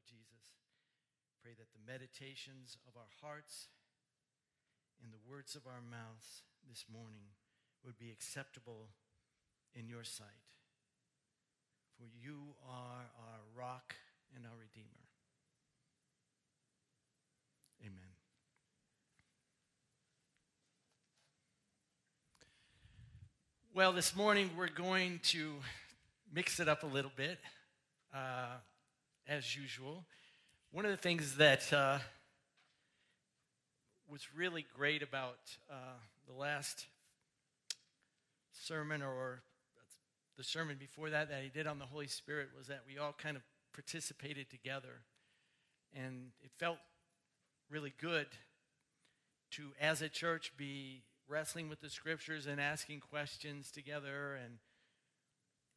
Lord Jesus, pray that the meditations of our hearts and the words of our mouths this morning would be acceptable in your sight. For you are our rock and our Redeemer. Amen. Well, this morning we're going to mix it up a little bit, uh, as usual. One of the things that uh, was really great about uh, the last sermon or the sermon before that that he did on the Holy Spirit was that we all kind of participated together. And it felt really good to, as a church, be wrestling with the scriptures and asking questions together. And,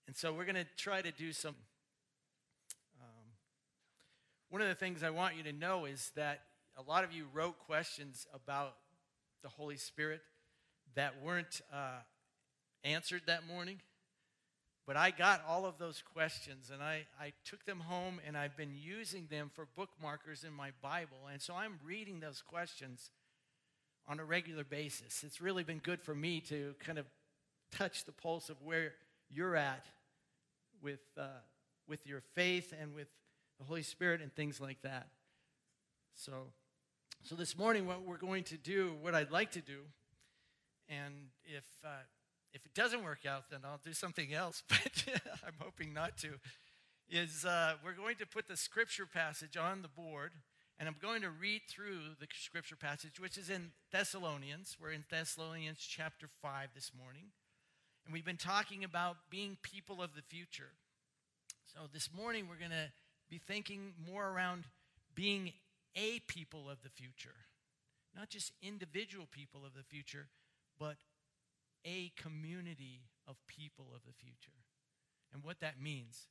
and so we're going to try to do some. One of the things I want you to know is that a lot of you wrote questions about the Holy Spirit that weren't uh, answered that morning. But I got all of those questions and I, I took them home and I've been using them for bookmarkers in my Bible. And so I'm reading those questions on a regular basis. It's really been good for me to kind of touch the pulse of where you're at with, uh, with your faith and with the Holy Spirit and things like that. So, so this morning, what we're going to do, what I'd like to do, and if, uh, if it doesn't work out, then I'll do something else, but I'm hoping not to, is uh, we're going to put the scripture passage on the board and I'm going to read through the scripture passage, which is in Thessalonians. We're in Thessalonians chapter 5 this morning. And we've been talking about being people of the future. So this morning, we're going to be thinking more around being a people of the future. Not just individual people of the future, but a community of people of the future. And what that means.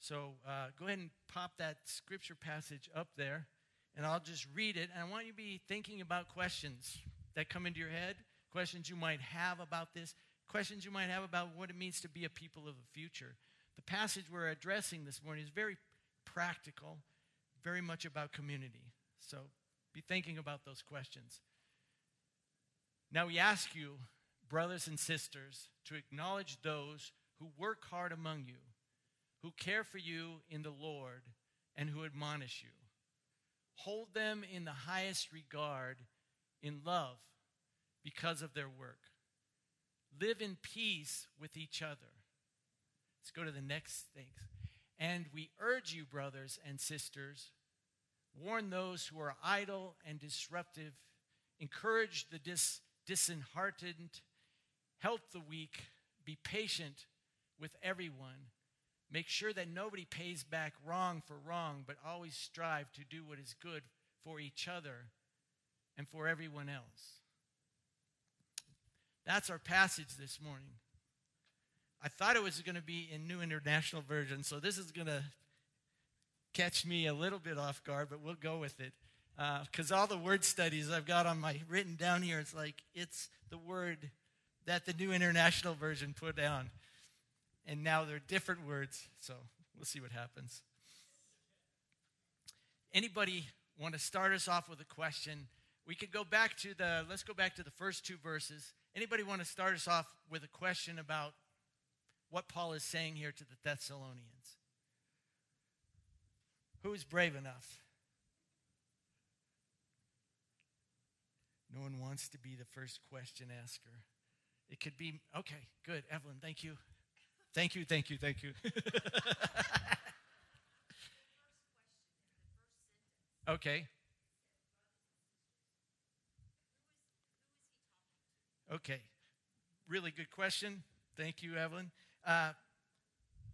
So uh, go ahead and pop that scripture passage up there and I'll just read it. And I want you to be thinking about questions that come into your head, questions you might have about this, questions you might have about what it means to be a people of the future. The passage we're addressing this morning is very practical, very much about community. So be thinking about those questions. Now, we ask you, brothers and sisters, to acknowledge those who work hard among you, who care for you in the Lord, and who admonish you. Hold them in the highest regard in love because of their work. Live in peace with each other. Let's go to the next thing. And we urge you, brothers and sisters, warn those who are idle and disruptive, encourage the dis- disheartened, help the weak, be patient with everyone Make sure that nobody pays back wrong for wrong, but always strive to do what is good for each other and for everyone else. That's our passage this morning. I thought it was going to be in New International Version, so this is going to catch me a little bit off guard, but we'll go with it. Because uh, all the word studies I've got on my written down here, it's like it's the word that the New International Version put down and now they're different words. So we'll see what happens. Anybody want to start us off with a question? We could go back to the let's go back to the first two verses. Anybody want to start us off with a question about what Paul is saying here to the Thessalonians? Who is brave enough? No one wants to be the first question asker. It could be, okay, good. Evelyn, thank you. Thank you, thank you, thank you. okay. Okay. Really good question. Thank you, Evelyn. Uh,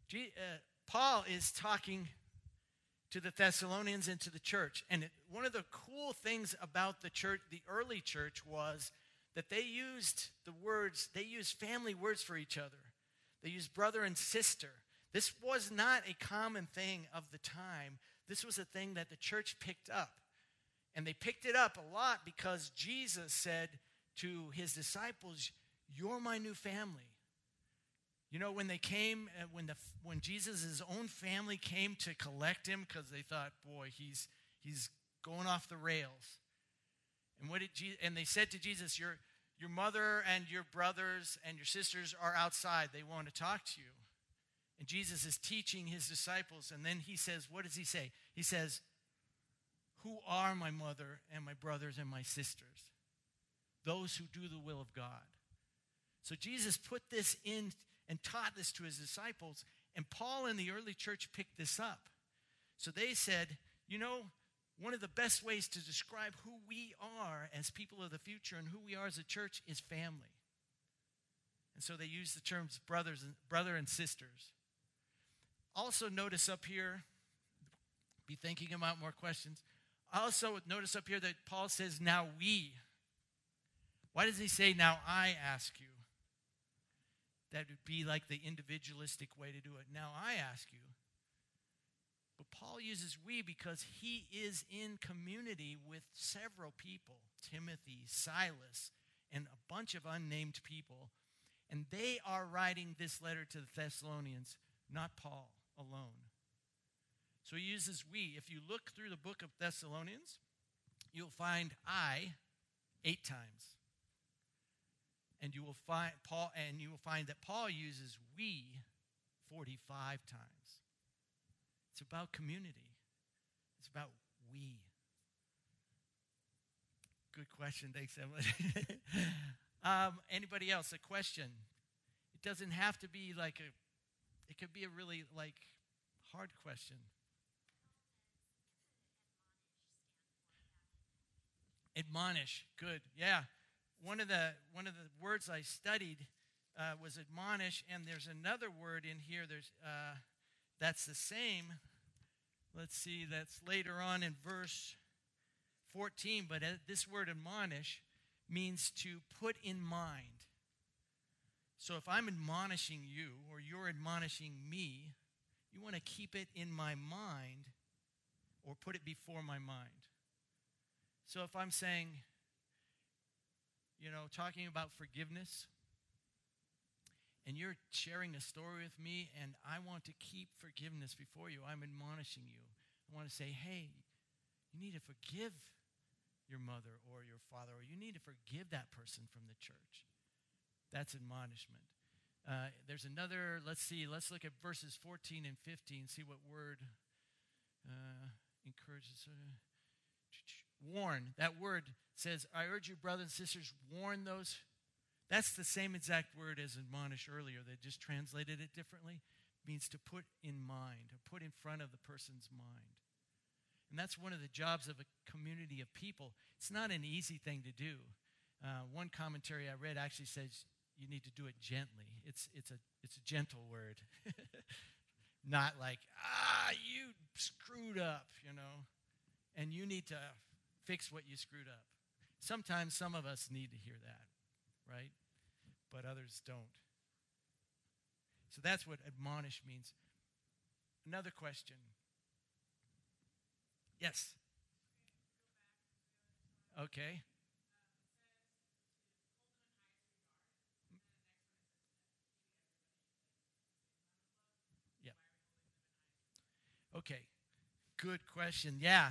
G, uh, Paul is talking to the Thessalonians and to the church. And it, one of the cool things about the church, the early church, was that they used the words, they used family words for each other. They used brother and sister. This was not a common thing of the time. This was a thing that the church picked up. And they picked it up a lot because Jesus said to his disciples, You're my new family. You know, when they came, uh, when, the, when Jesus' own family came to collect him because they thought, boy, he's, he's going off the rails. And, what did Je- and they said to Jesus, your, your mother and your brothers and your sisters are outside. They want to talk to you. And Jesus is teaching his disciples. And then he says, What does he say? He says, Who are my mother and my brothers and my sisters? Those who do the will of God. So Jesus put this in and taught this to his disciples. And Paul and the early church picked this up. So they said, You know, one of the best ways to describe who we are as people of the future and who we are as a church is family. And so they use the terms brothers and brother and sisters. Also, notice up here, be thinking about more questions. Also, notice up here that Paul says, now we. Why does he say, now I ask you? That would be like the individualistic way to do it. Now I ask you. But Paul uses we because he is in community with several people Timothy, Silas, and a bunch of unnamed people. And they are writing this letter to the Thessalonians, not Paul alone. So he uses we. If you look through the book of Thessalonians, you'll find I eight times. And you will find Paul and you will find that Paul uses we 45 times. It's about community. It's about we. Good question. Thanks, Emily. um, anybody else? A question? It doesn't have to be like a it could be a really like hard question. Admonish, good, yeah. One of the one of the words I studied uh, was admonish, and there's another word in here. There's uh, that's the same. Let's see, that's later on in verse 14. But uh, this word admonish means to put in mind. So if I'm admonishing you or you're admonishing me, you want to keep it in my mind or put it before my mind. So if I'm saying, you know, talking about forgiveness, and you're sharing a story with me, and I want to keep forgiveness before you, I'm admonishing you. I want to say, hey, you need to forgive your mother or your father, or you need to forgive that person from the church. That's admonishment. Uh, there's another, let's see, let's look at verses 14 and 15, see what word uh, encourages. Uh, warn. That word says, I urge you, brothers and sisters, warn those. That's the same exact word as admonish earlier. They just translated it differently. It means to put in mind, or put in front of the person's mind. And that's one of the jobs of a community of people. It's not an easy thing to do. Uh, one commentary I read actually says you need to do it gently. It's, it's, a, it's a gentle word. Not like, ah, you screwed up, you know, and you need to fix what you screwed up. Sometimes some of us need to hear that, right? But others don't. So that's what admonish means. Another question. Yes. Okay. Yeah. Okay, good question. Yeah.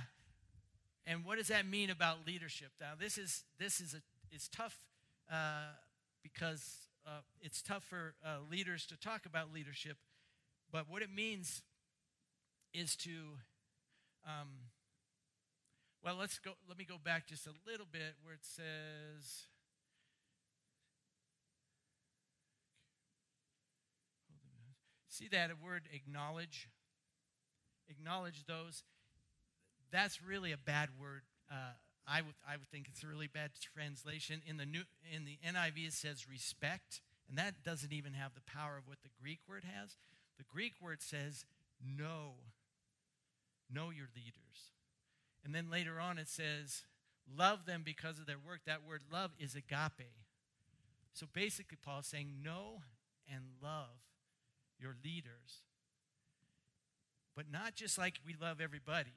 And what does that mean about leadership? Now, this is this is a it's tough uh, because uh, it's tough for uh, leaders to talk about leadership. But what it means is to, um, well, let's go. Let me go back just a little bit where it says. See that word acknowledge? acknowledge those. That's really a bad word. Uh, I would think it's a really bad translation. In the new in the NIV it says respect, and that doesn't even have the power of what the Greek word has. The Greek word says know. Know your leaders. And then later on it says love them because of their work. That word love is agape. So basically Paul is saying know and love your leaders but not just like we love everybody.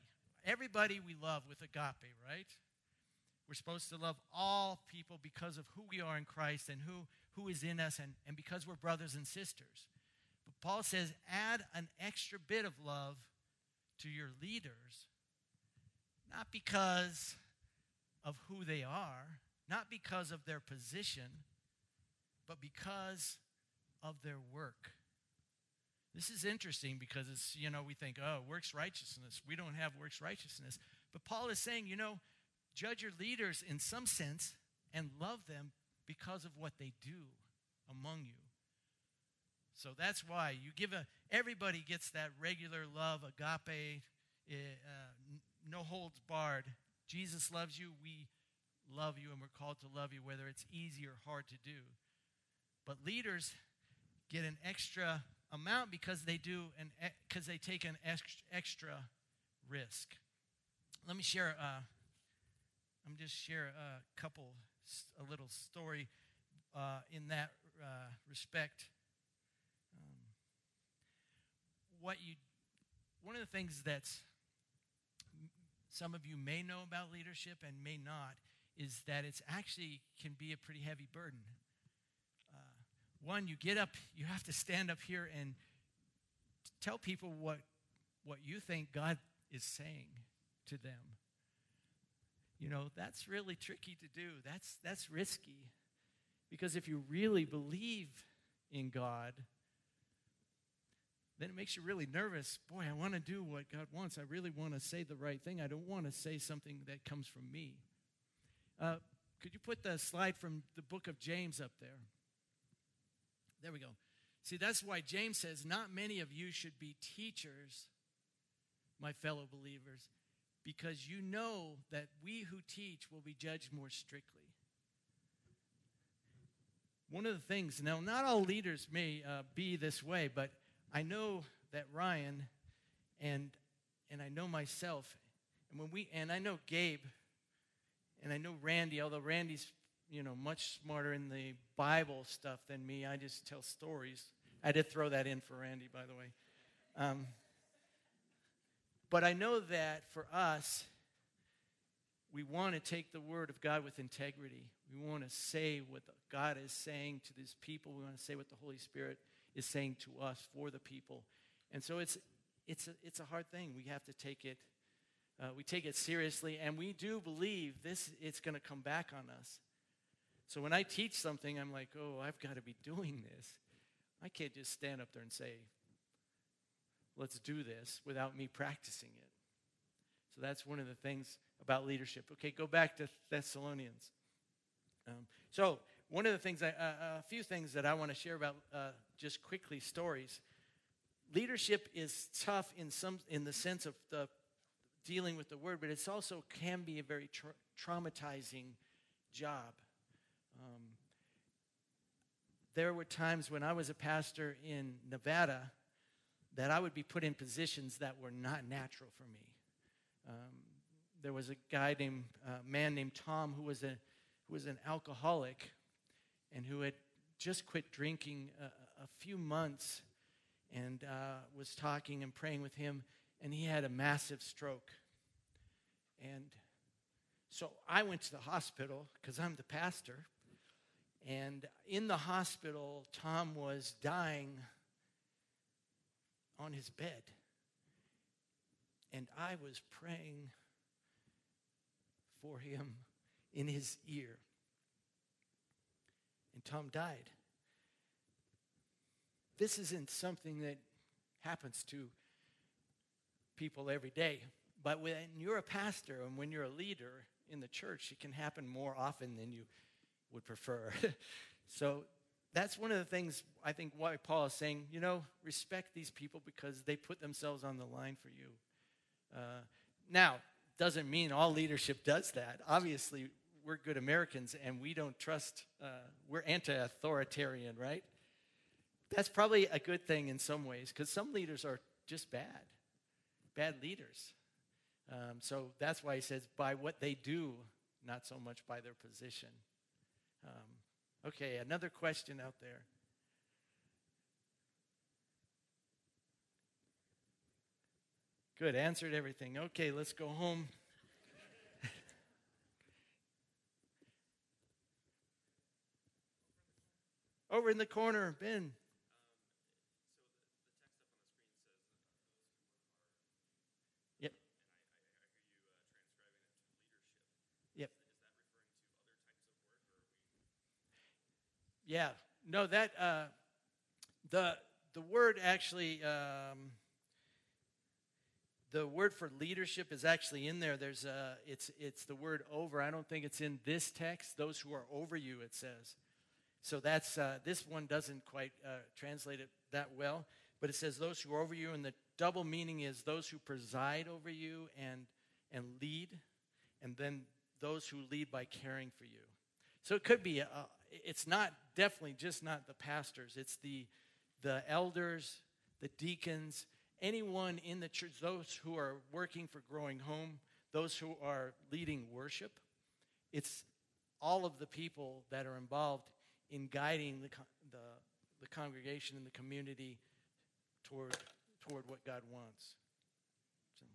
Everybody we love with agape, right? We're supposed to love all people because of who we are in Christ and who, who is in us and, and because we're brothers and sisters. But Paul says, add an extra bit of love to your leaders, not because of who they are, not because of their position, but because of their work. This is interesting because it's, you know, we think, oh, works righteousness. We don't have works righteousness. But Paul is saying, you know, judge your leaders in some sense and love them because of what they do among you. So that's why you give a, everybody gets that regular love, agape, eh, uh, no holds barred. Jesus loves you. We love you, and we're called to love you, whether it's easy or hard to do. But leaders get an extra amount because they do and because they take an extra risk. Let me share. Uh, I'm just share a couple, a little story uh, in that uh, respect. Um, what you, one of the things that some of you may know about leadership and may not is that it's actually can be a pretty heavy burden. One, you get up, you have to stand up here and tell people what what you think God is saying to them. You know, that's really tricky to do. That's that's risky. Because if you really believe in God, then it makes you really nervous. Boy, I want to do what God wants. I really want to say the right thing. I don't want to say something that comes from me. Uh, could you put the slide from the book of James up there? There we go. See, that's why James says, Not many of you should be teachers, my fellow believers, because you know that we who teach will be judged more strictly. One of the things, now, not all leaders may uh, be this way, but I know that Ryan and, and I know myself, and when we, and I know Gabe, and I know Randy, although Randy's, you know, much smarter in the Bible stuff than me. I just tell stories. I did throw that in for Randy, by the way. Um, but I know that for us, we want to take the word of God with integrity. We want to say what God is saying to these people. We want to say what the Holy Spirit is saying to us for the people. And so it's, it's, a, it's a hard thing. We have to take it uh, we take it seriously, and we do believe this it's going to come back on us. So when I teach something, I'm like, oh, I've got to be doing this. I can't just stand up there and say, let's do this without me practicing it. So that's one of the things about leadership. Okay, go back to Thessalonians. Um, so one of the things, I, uh, a few things that I want to share about, uh, just quickly, stories. Leadership is tough in some, in the sense of the dealing with the word, but it's also can be a very tra- traumatizing job. Um, there were times when I was a pastor in Nevada that I would be put in positions that were not natural for me. Um, there was a guy named, a uh, man named Tom who was a who was an alcoholic, and who had just quit drinking a, a few months, and uh, was talking and praying with him, and he had a massive stroke. And so I went to the hospital because I'm the pastor. And in the hospital, Tom was dying on his bed. And I was praying for him in his ear. And Tom died. This isn't something that happens to people every day. But when you're a pastor and when you're a leader in the church, it can happen more often than you would prefer. so that's one of the things I think why Paul is saying, you know, respect these people because they put themselves on the line for you. Uh, now, doesn't mean all leadership does that. Obviously, we're good Americans and we don't trust, uh, we're anti authoritarian, right? That's probably a good thing in some ways because some leaders are just bad bad leaders. Um, so that's why he says, by what they do, not so much by their position. Um, okay, another question out there. Good, answered everything. Okay, let's go home. Over in the corner, Ben. Yeah. No, that uh, the the word actually um, the word for leadership is actually in there. There's a it's it's the word over. I don't think it's in this text. Those who are over you, it says. So that's uh, this one doesn't quite uh, translate it that well, but it says those who are over you, and the double meaning is those who preside over you and and lead, and then those who lead by caring for you. So it could be, a, it's not definitely just not the pastors, it's the, the elders, the deacons, anyone in the church, those who are working for Growing Home, those who are leading worship. It's all of the people that are involved in guiding the, the, the congregation and the community toward, toward what God wants. So,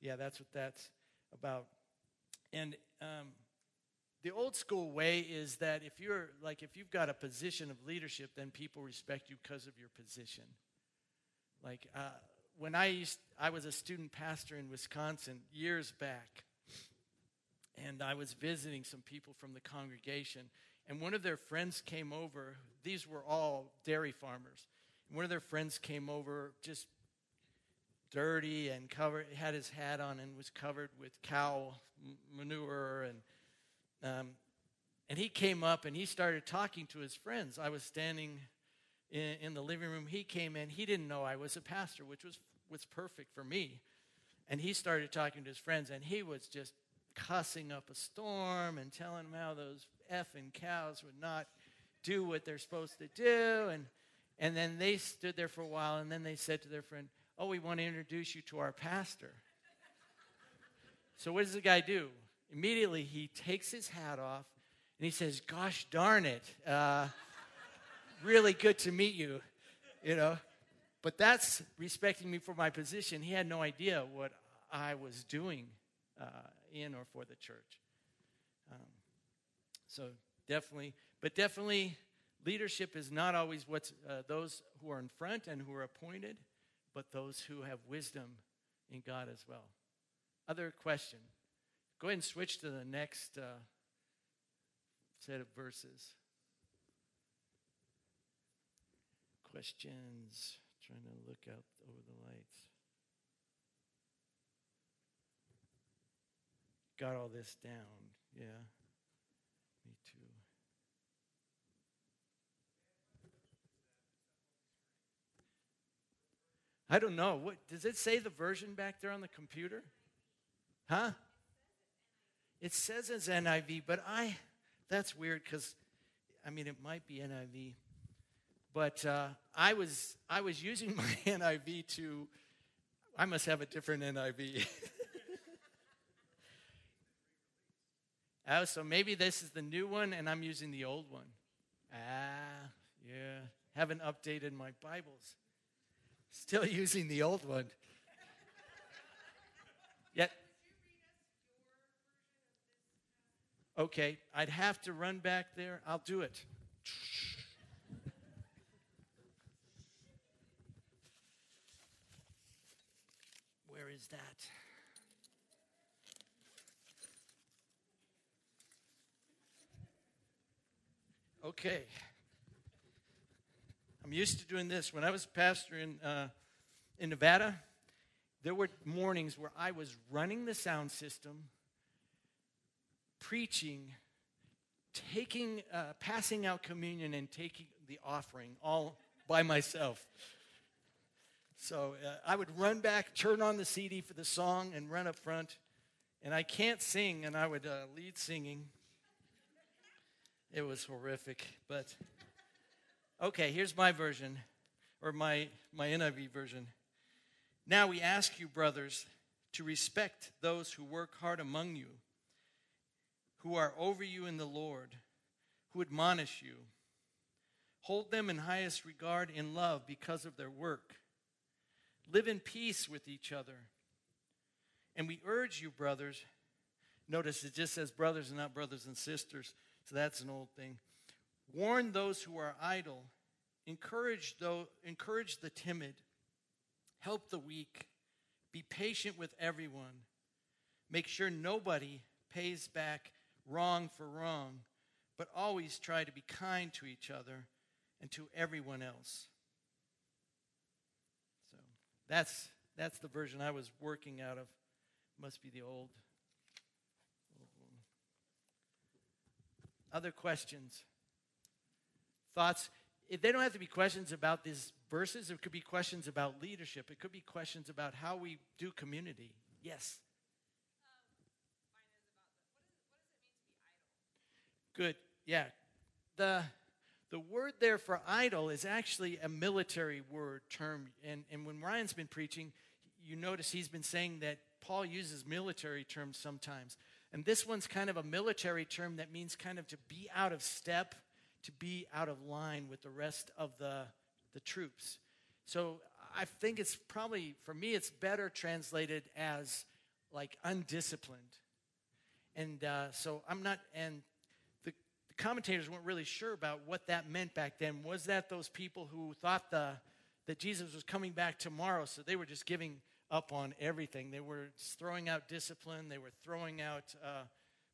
yeah, that's what that's about. And um, the old school way is that if you're like if you've got a position of leadership, then people respect you because of your position. Like uh, when I used, I was a student pastor in Wisconsin years back, and I was visiting some people from the congregation, and one of their friends came over. These were all dairy farmers. One of their friends came over, just dirty and covered, had his hat on and was covered with cow manure and um, and he came up and he started talking to his friends. I was standing in, in, the living room. He came in. He didn't know I was a pastor, which was, was perfect for me. And he started talking to his friends, and he was just cussing up a storm and telling them how those effing cows would not do what they're supposed to do. And, and then they stood there for a while, and then they said to their friend, Oh, we want to introduce you to our pastor. so, what does the guy do? Immediately, he takes his hat off and he says, Gosh darn it. Uh, really good to meet you, you know. But that's respecting me for my position. He had no idea what I was doing uh, in or for the church. Um, so definitely, but definitely, leadership is not always what's uh, those who are in front and who are appointed, but those who have wisdom in God as well. Other question. Go ahead and switch to the next uh, set of verses. Questions. Trying to look out over the lights. Got all this down. Yeah. Me too. I don't know. What does it say the version back there on the computer? Huh? It says it's NIV, but I, that's weird because, I mean, it might be NIV. But uh, I was I was using my NIV to, I must have a different NIV. oh, so maybe this is the new one and I'm using the old one. Ah, yeah. Haven't updated my Bibles. Still using the old one. Yet Okay, I'd have to run back there. I'll do it. Where is that? Okay. I'm used to doing this. When I was pastor in, uh, in Nevada, there were mornings where I was running the sound system preaching, taking, uh, passing out communion, and taking the offering all by myself. So uh, I would run back, turn on the CD for the song, and run up front. And I can't sing, and I would uh, lead singing. It was horrific, but okay, here's my version, or my, my NIV version. Now we ask you, brothers, to respect those who work hard among you who are over you in the Lord, who admonish you. Hold them in highest regard in love because of their work. Live in peace with each other. And we urge you, brothers, notice it just says brothers and not brothers and sisters, so that's an old thing. Warn those who are idle, encourage, though, encourage the timid, help the weak, be patient with everyone. Make sure nobody pays back wrong for wrong, but always try to be kind to each other and to everyone else. So that's that's the version I was working out of. Must be the old. Other questions? Thoughts? If they don't have to be questions about these verses. It could be questions about leadership. It could be questions about how we do community. Yes. Good. Yeah. The the word there for idle is actually a military word term. And, and when Ryan's been preaching, you notice he's been saying that Paul uses military terms sometimes. And this one's kind of a military term that means kind of to be out of step, to be out of line with the rest of the, the troops. So I think it's probably, for me, it's better translated as like undisciplined. And uh, so I'm not, and commentators weren't really sure about what that meant back then. Was that those people who thought the, that Jesus was coming back tomorrow, so they were just giving up on everything? They were throwing out discipline, they were throwing out uh,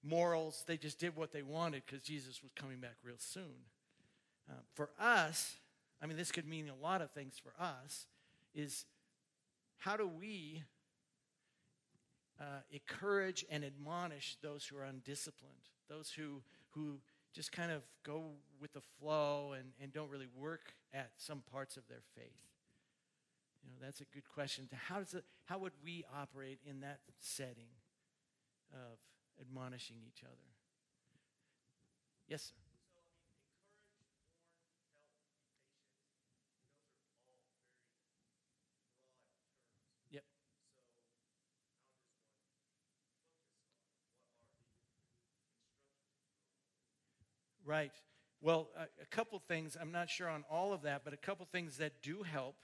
morals. They just did what they wanted because Jesus was coming back real soon. Uh, for us, I mean, this could mean a lot of things for us, is how do we uh, encourage and admonish those who are undisciplined, those who, who just kind of go with the flow and, and don't really work at some parts of their faith? You know, that's a good question. How, does it, how would we operate in that setting of admonishing each other? Yes, sir. Right. Well, a, a couple things, I'm not sure on all of that, but a couple things that do help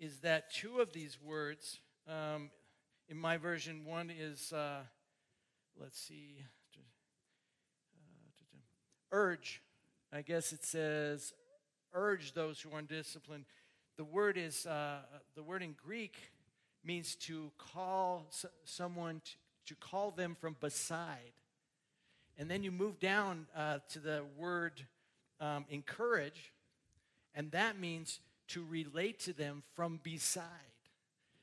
is that two of these words, um, in my version, one is, uh, let's see, uh, urge. I guess it says, urge those who are undisciplined. The word is, uh, the word in Greek means to call someone, to, to call them from beside. And then you move down uh, to the word um, encourage, and that means to relate to them from beside.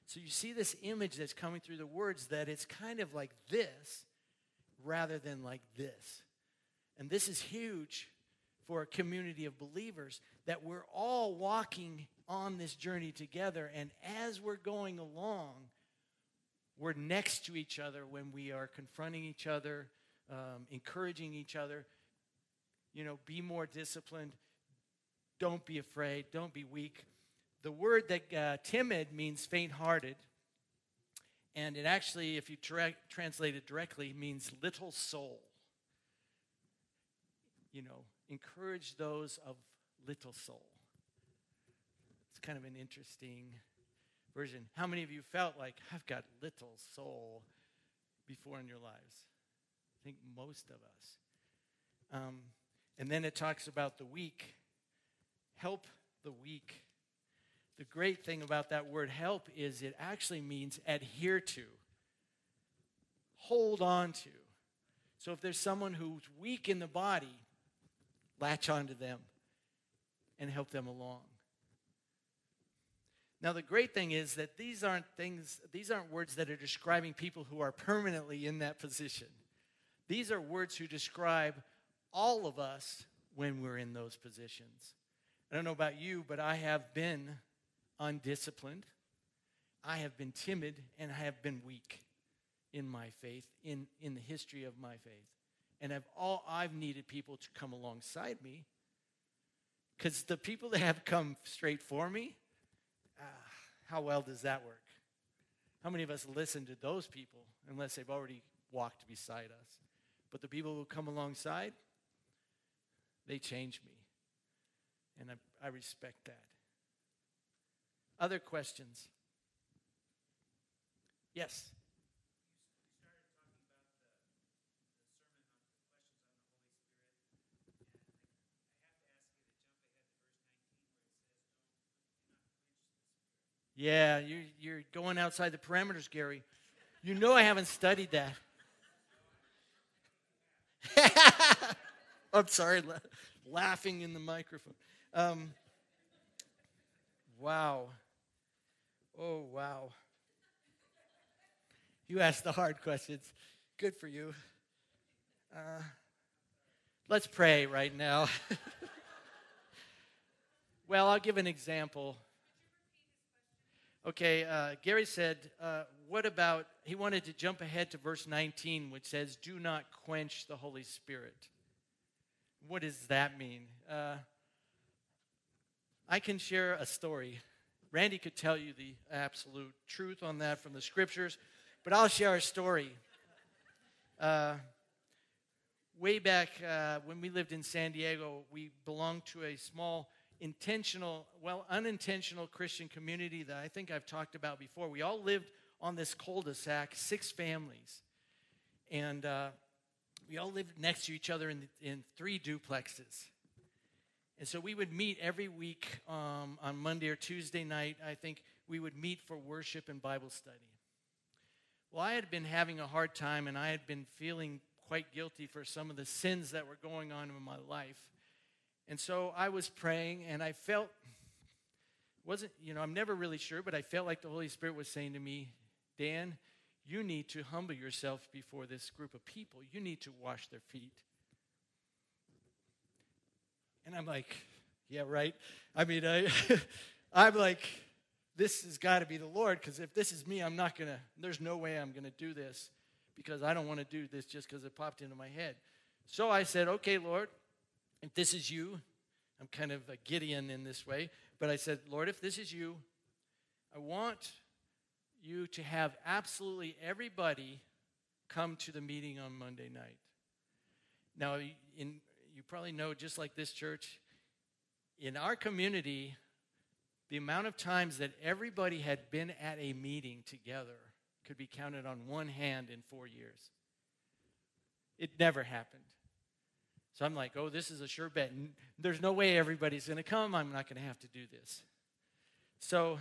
So you see this image that's coming through the words that it's kind of like this rather than like this. And this is huge for a community of believers that we're all walking on this journey together. And as we're going along, we're next to each other when we are confronting each other, um, encouraging each other. You know, be more disciplined. Don't be afraid. Don't be weak. The word that uh, timid means faint hearted. And it actually, if you tra- translate it directly, means little soul. You know, encourage those of little soul. It's kind of an interesting version. How many of you felt like, I've got little soul before in your lives? Think most of us. Um, and then it talks about the weak. Help the weak. The great thing about that word help is it actually means adhere to, hold on to. So if there's someone who's weak in the body, latch onto them and help them along. Now the great thing is that these aren't things these aren't words that are describing people who are permanently in that position. These are words who describe all of us when we're in those positions. I don't know about you, but I have been undisciplined. I have been timid and I have been weak in my faith, in, in the history of my faith. And I've all I've needed people to come alongside me. Because the people that have come straight for me, ah, how well does that work? How many of us listen to those people unless they've already walked beside us? But the people who come alongside, they change me. And I, I respect that. Other questions? Yes. Yeah, you're, you're going outside the parameters, Gary. You know I haven't studied that. I'm sorry, la- laughing in the microphone. Um, wow. Oh, wow. You asked the hard questions. Good for you. Uh, let's pray right now. well, I'll give an example. Okay, uh, Gary said, uh, what about, he wanted to jump ahead to verse 19, which says, Do not quench the Holy Spirit. What does that mean? Uh, I can share a story. Randy could tell you the absolute truth on that from the scriptures, but I'll share a story. Uh, way back uh, when we lived in San Diego, we belonged to a small intentional, well, unintentional Christian community that I think I've talked about before. We all lived on this cul de sac, six families. And uh, we all lived next to each other in, in three duplexes. And so we would meet every week um, on Monday or Tuesday night. I think we would meet for worship and Bible study. Well, I had been having a hard time and I had been feeling quite guilty for some of the sins that were going on in my life. And so I was praying, and I felt, wasn't, you know, I'm never really sure, but I felt like the Holy Spirit was saying to me, Dan, you need to humble yourself before this group of people. You need to wash their feet. And I'm like, yeah, right. I mean, I, I'm like, this has got to be the Lord, because if this is me, I'm not going to, there's no way I'm going to do this because I don't want to do this just because it popped into my head. So I said, okay, Lord, if this is you, I'm kind of a Gideon in this way, but I said, Lord, if this is you, I want you to have absolutely everybody come to the meeting on Monday night. Now, in, you probably know, just like this church, in our community, the amount of times that everybody had been at a meeting together could be counted on one hand in four years. It never happened. So I'm like, oh, this is a sure bet. There's no way everybody's going to come. I'm not going to have to do this. So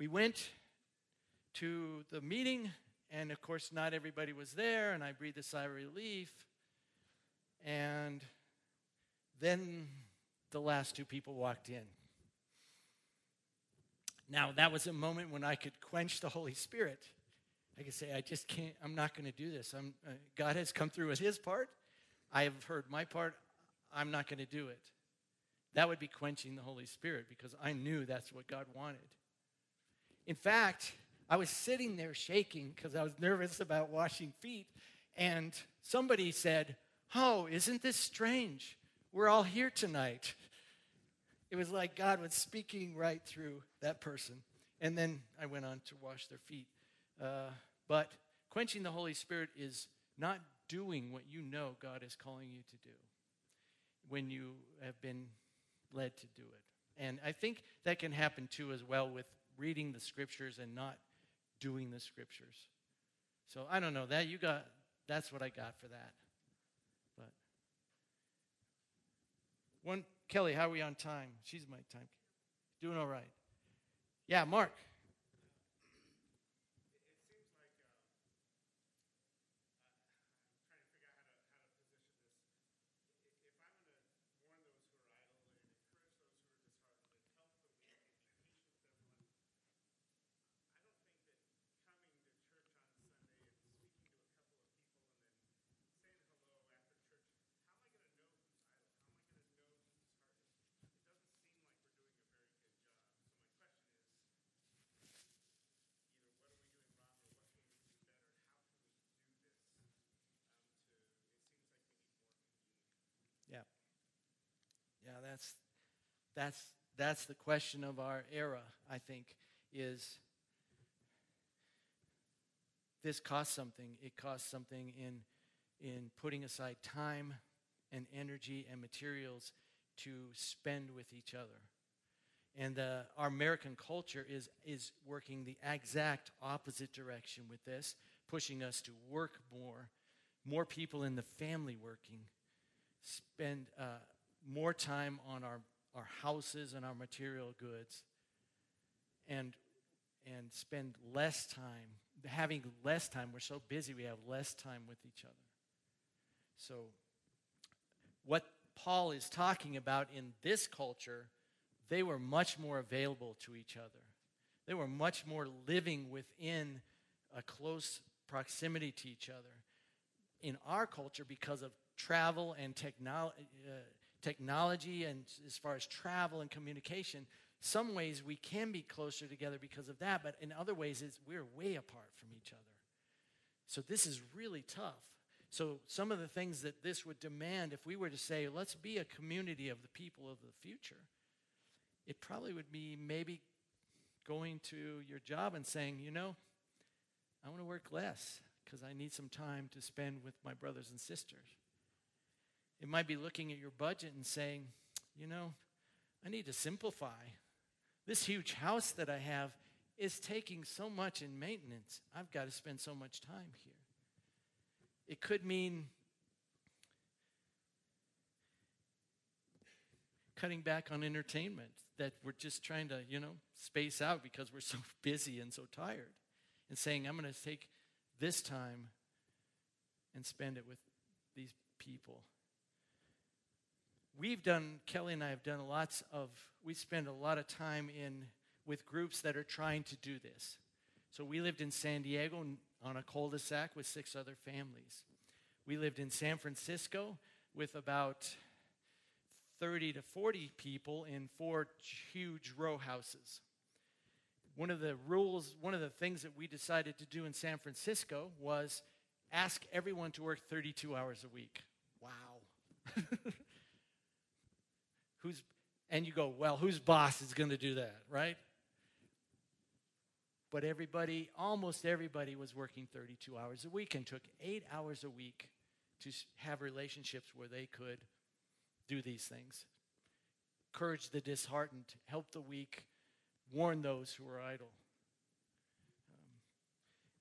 we went to the meeting, and of course, not everybody was there, and I breathed a sigh of relief. And then the last two people walked in. Now, that was a moment when I could quench the Holy Spirit. I could say, I just can't, I'm not going to do this. I'm, uh, God has come through with his part. I have heard my part. I'm not going to do it. That would be quenching the Holy Spirit because I knew that's what God wanted. In fact, I was sitting there shaking because I was nervous about washing feet, and somebody said, Oh, isn't this strange? We're all here tonight. It was like God was speaking right through that person. And then I went on to wash their feet. Uh, but quenching the Holy Spirit is not doing what you know God is calling you to do when you have been led to do it. And I think that can happen too as well with reading the scriptures and not doing the scriptures. So I don't know that you got that's what I got for that. But one Kelly, how are we on time? She's my time. Doing all right. Yeah, Mark. Yeah, that's that's that's the question of our era, I think, is this costs something. It costs something in in putting aside time and energy and materials to spend with each other. And uh, our American culture is, is working the exact opposite direction with this, pushing us to work more, more people in the family working, spend uh, more time on our, our houses and our material goods and, and spend less time, having less time. We're so busy, we have less time with each other. So, what Paul is talking about in this culture, they were much more available to each other. They were much more living within a close proximity to each other. In our culture, because of travel and technology uh, technology, and as far as travel and communication, some ways we can be closer together because of that, but in other ways, it's, we're way apart from each other. So this is really tough. So, some of the things that this would demand, if we were to say, let's be a community of the people of the future, it probably would be maybe going to your job and saying, you know, I want to work less because I need some time to spend with my brothers and sisters. It might be looking at your budget and saying, you know, I need to simplify. This huge house that I have is taking so much in maintenance. I've got to spend so much time here. It could mean cutting back on entertainment that we're just trying to, you know, space out because we're so busy and so tired. And saying, I'm going to take this time and spend it with these people. We've done, Kelly and I have done lots of, we spend a lot of time in with groups that are trying to do this. So we lived in San Diego on a cul-de-sac with six other families. We lived in San Francisco with about 30 to 40 people in four huge row houses. One of the rules, one of the things that we decided to do in San Francisco was ask everyone to work 32 hours a week. Wow. who's and you go, well, whose boss is going to do that, right? But everybody, almost everybody, was working 32 hours a week and took eight hours a week to have relationships where they could do these things. Encourage the disheartened, help the weak, warn those who are idle.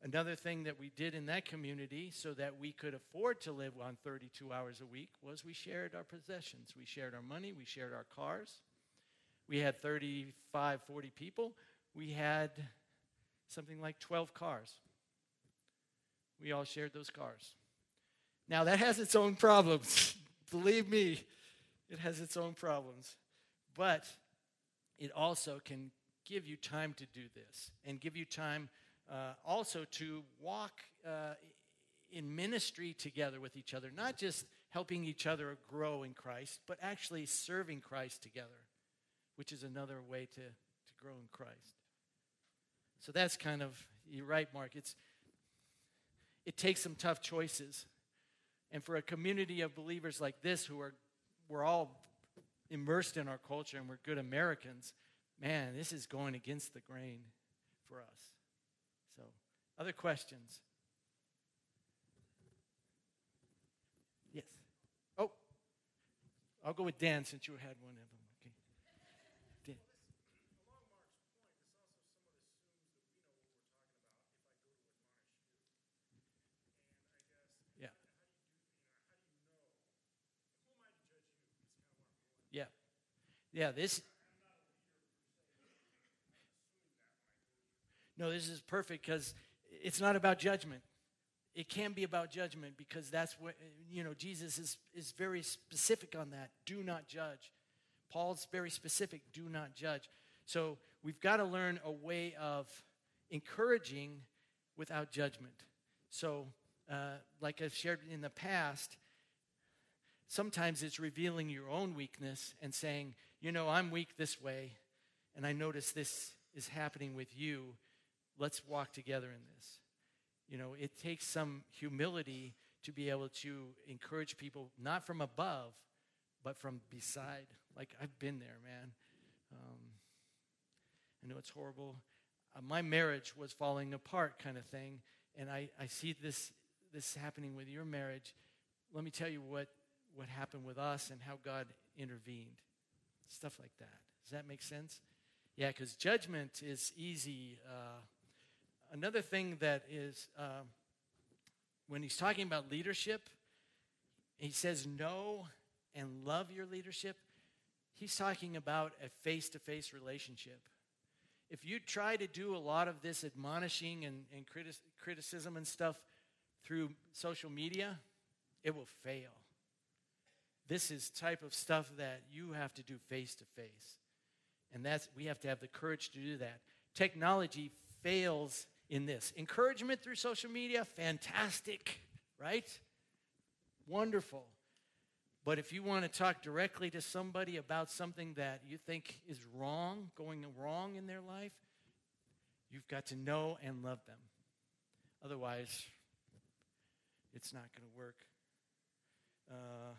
Another thing that we did in that community so that we could afford to live on 32 hours a week was we shared our possessions. We shared our money, we shared our cars. We had 35, 40 people. We had something like 12 cars. We all shared those cars. Now, that has its own problems. Believe me, it has its own problems. But it also can give you time to do this and give you time uh, also to walk uh, in ministry together with each other, not just helping each other grow in Christ, but actually serving Christ together, which is another way to, to grow in Christ. So that's kind of, you're right, Mark. It's, it takes some tough choices. And for a community of believers like this who are, we're all immersed in our culture and we're good Americans, man, this is going against the grain for us. Other questions? Yes. Oh, I'll go with Dan since you had one of them. Yeah. Yeah, Yeah, this. No, this is perfect because it's not about judgment. It can be about judgment because that's what, you know, Jesus is, is very specific on that. Do not judge. Paul's very specific. Do not judge. So we've got to learn a way of encouraging without judgment. So, uh, like I've shared in the past, sometimes it's revealing your own weakness and saying, you know, I'm weak this way, and I notice this is happening with you. Let's walk together in this. You know, it takes some humility to be able to encourage people, not from above, but from beside. Like, I've been there, man. Um, I know it's horrible. Uh, my marriage was falling apart, kind of thing, and I, I see this, this happening with your marriage. Let me tell you what, what happened with us and how God intervened stuff like that. Does that make sense? Yeah, because judgment is easy. Uh, another thing that is, uh, when he's talking about leadership, he says know and love your leadership. He's talking about a face to face relationship. If you try to do a lot of this admonishing and, and criticism and stuff through social media, it will fail. This is type of stuff that you have to do face to face. And that's we have to have the courage to do that. Technology fails in this. Encouragement through social media, fantastic, right? Wonderful. But if you want to talk directly to somebody about something that you think is wrong, going wrong in their life, you've got to know and love them. Otherwise, it's not going to work. Uh,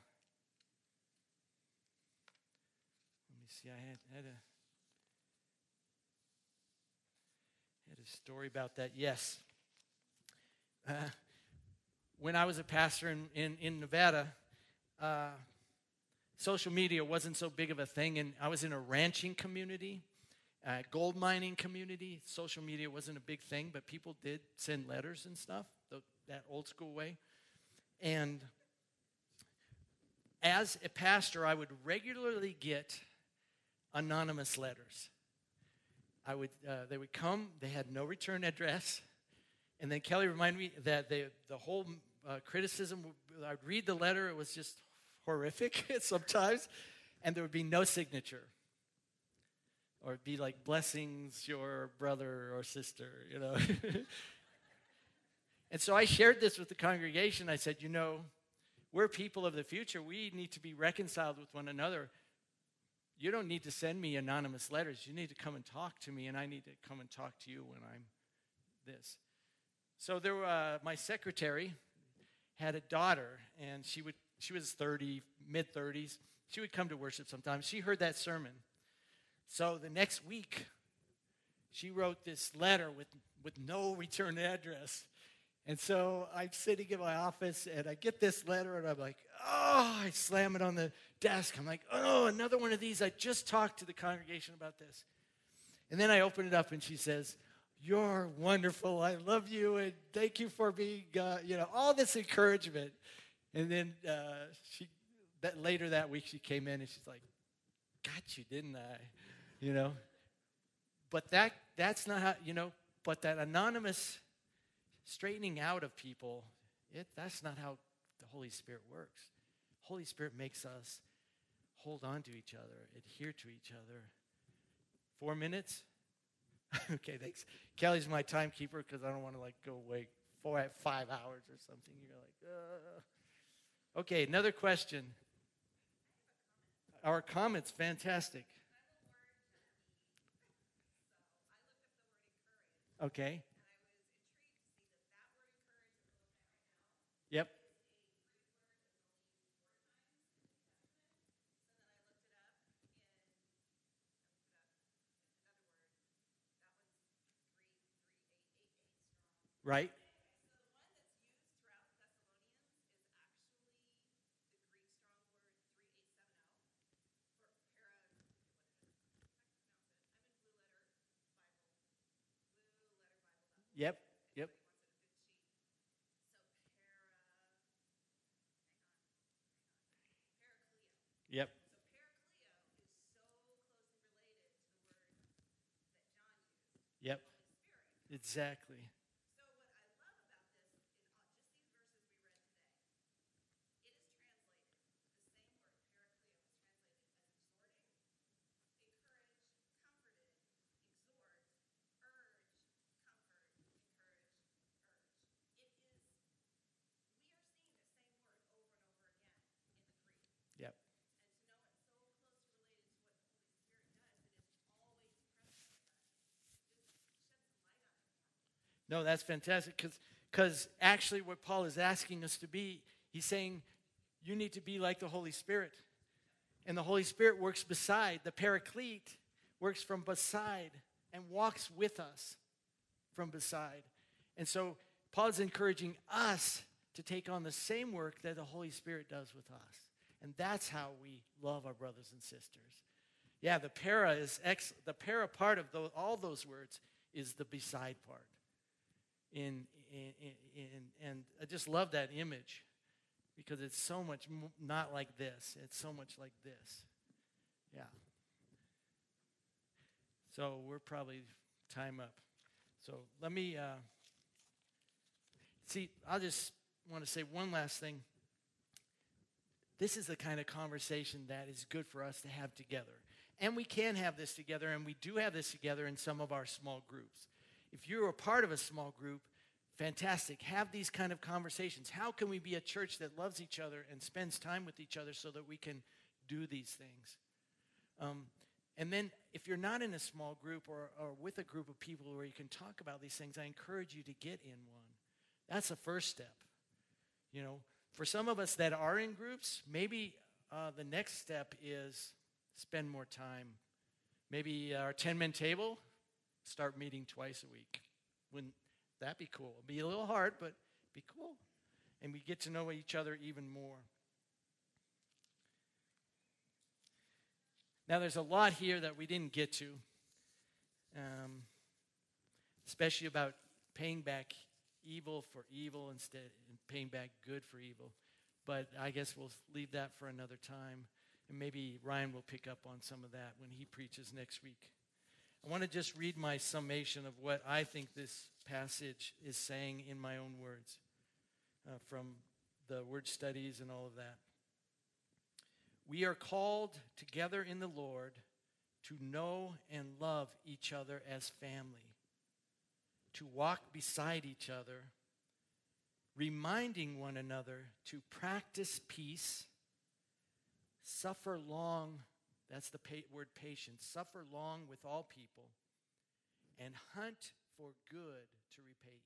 let me see. I had, had a a story about that. Yes. Uh, when I was a pastor in, in, in Nevada, uh, social media wasn't so big of a thing, and I was in a ranching community, a gold mining community. Social media wasn't a big thing, but people did send letters and stuff, that old school way. And as a pastor, I would regularly get anonymous letters. I would, uh, they would come, they had no return address. And then Kelly reminded me that they, the whole uh, criticism, I'd read the letter, it was just horrific sometimes, and there would be no signature. Or it'd be like, blessings, your brother or sister, you know. and so I shared this with the congregation. I said, you know, we're people of the future. We need to be reconciled with one another. You don't need to send me anonymous letters. You need to come and talk to me, and I need to come and talk to you when I'm this. So there, uh, my secretary had a daughter, and she would she was 30, mid 30s. She would come to worship sometimes. She heard that sermon. So the next week, she wrote this letter with, with no return address. And so I'm sitting in my office and I get this letter and I'm like, oh, I slam it on the desk. I'm like, oh, another one of these. I just talked to the congregation about this. And then I open it up and she says, You're wonderful. I love you and thank you for being, uh, you know, all this encouragement. And then uh, she, that later that week, she came in and she's like, "Got you, didn't I?" You know. But that that's not how you know. But that anonymous straightening out of people, it that's not how Holy Spirit works. Holy Spirit makes us hold on to each other, adhere to each other. Four minutes. okay, thanks. Kelly's my timekeeper because I don't want to like go away four five hours or something. You're like. Okay, another question. Our comments, fantastic. Okay. Yep. Right. Yep, yep. Yep. Yep. Exactly. No, that's fantastic because actually, what Paul is asking us to be, he's saying, you need to be like the Holy Spirit. And the Holy Spirit works beside, the Paraclete works from beside and walks with us from beside. And so, Paul is encouraging us to take on the same work that the Holy Spirit does with us. And that's how we love our brothers and sisters. Yeah, the para is ex- the para part of the, all those words is the beside part in, in, in, and I just love that image because it's so much not like this. It's so much like this. Yeah. So we're probably time up. So let me uh, see. I'll just want to say one last thing. This is the kind of conversation that is good for us to have together. And we can have this together, and we do have this together in some of our small groups. If you're a part of a small group, fantastic. Have these kind of conversations. How can we be a church that loves each other and spends time with each other so that we can do these things? Um, and then, if you're not in a small group or, or with a group of people where you can talk about these things, I encourage you to get in one. That's the first step. You know, for some of us that are in groups, maybe uh, the next step is spend more time. Maybe our 10 men table, start meeting twice a week. Wouldn't that be cool? It'd be a little hard, but be cool. And we get to know each other even more. Now, there's a lot here that we didn't get to, um, especially about paying back evil for evil instead and paying back good for evil. But I guess we'll leave that for another time. And maybe Ryan will pick up on some of that when he preaches next week. I want to just read my summation of what I think this passage is saying in my own words uh, from the word studies and all of that. We are called together in the Lord to know and love each other as family, to walk beside each other, reminding one another to practice peace, suffer long that's the word patience. Suffer long with all people and hunt for good to repay.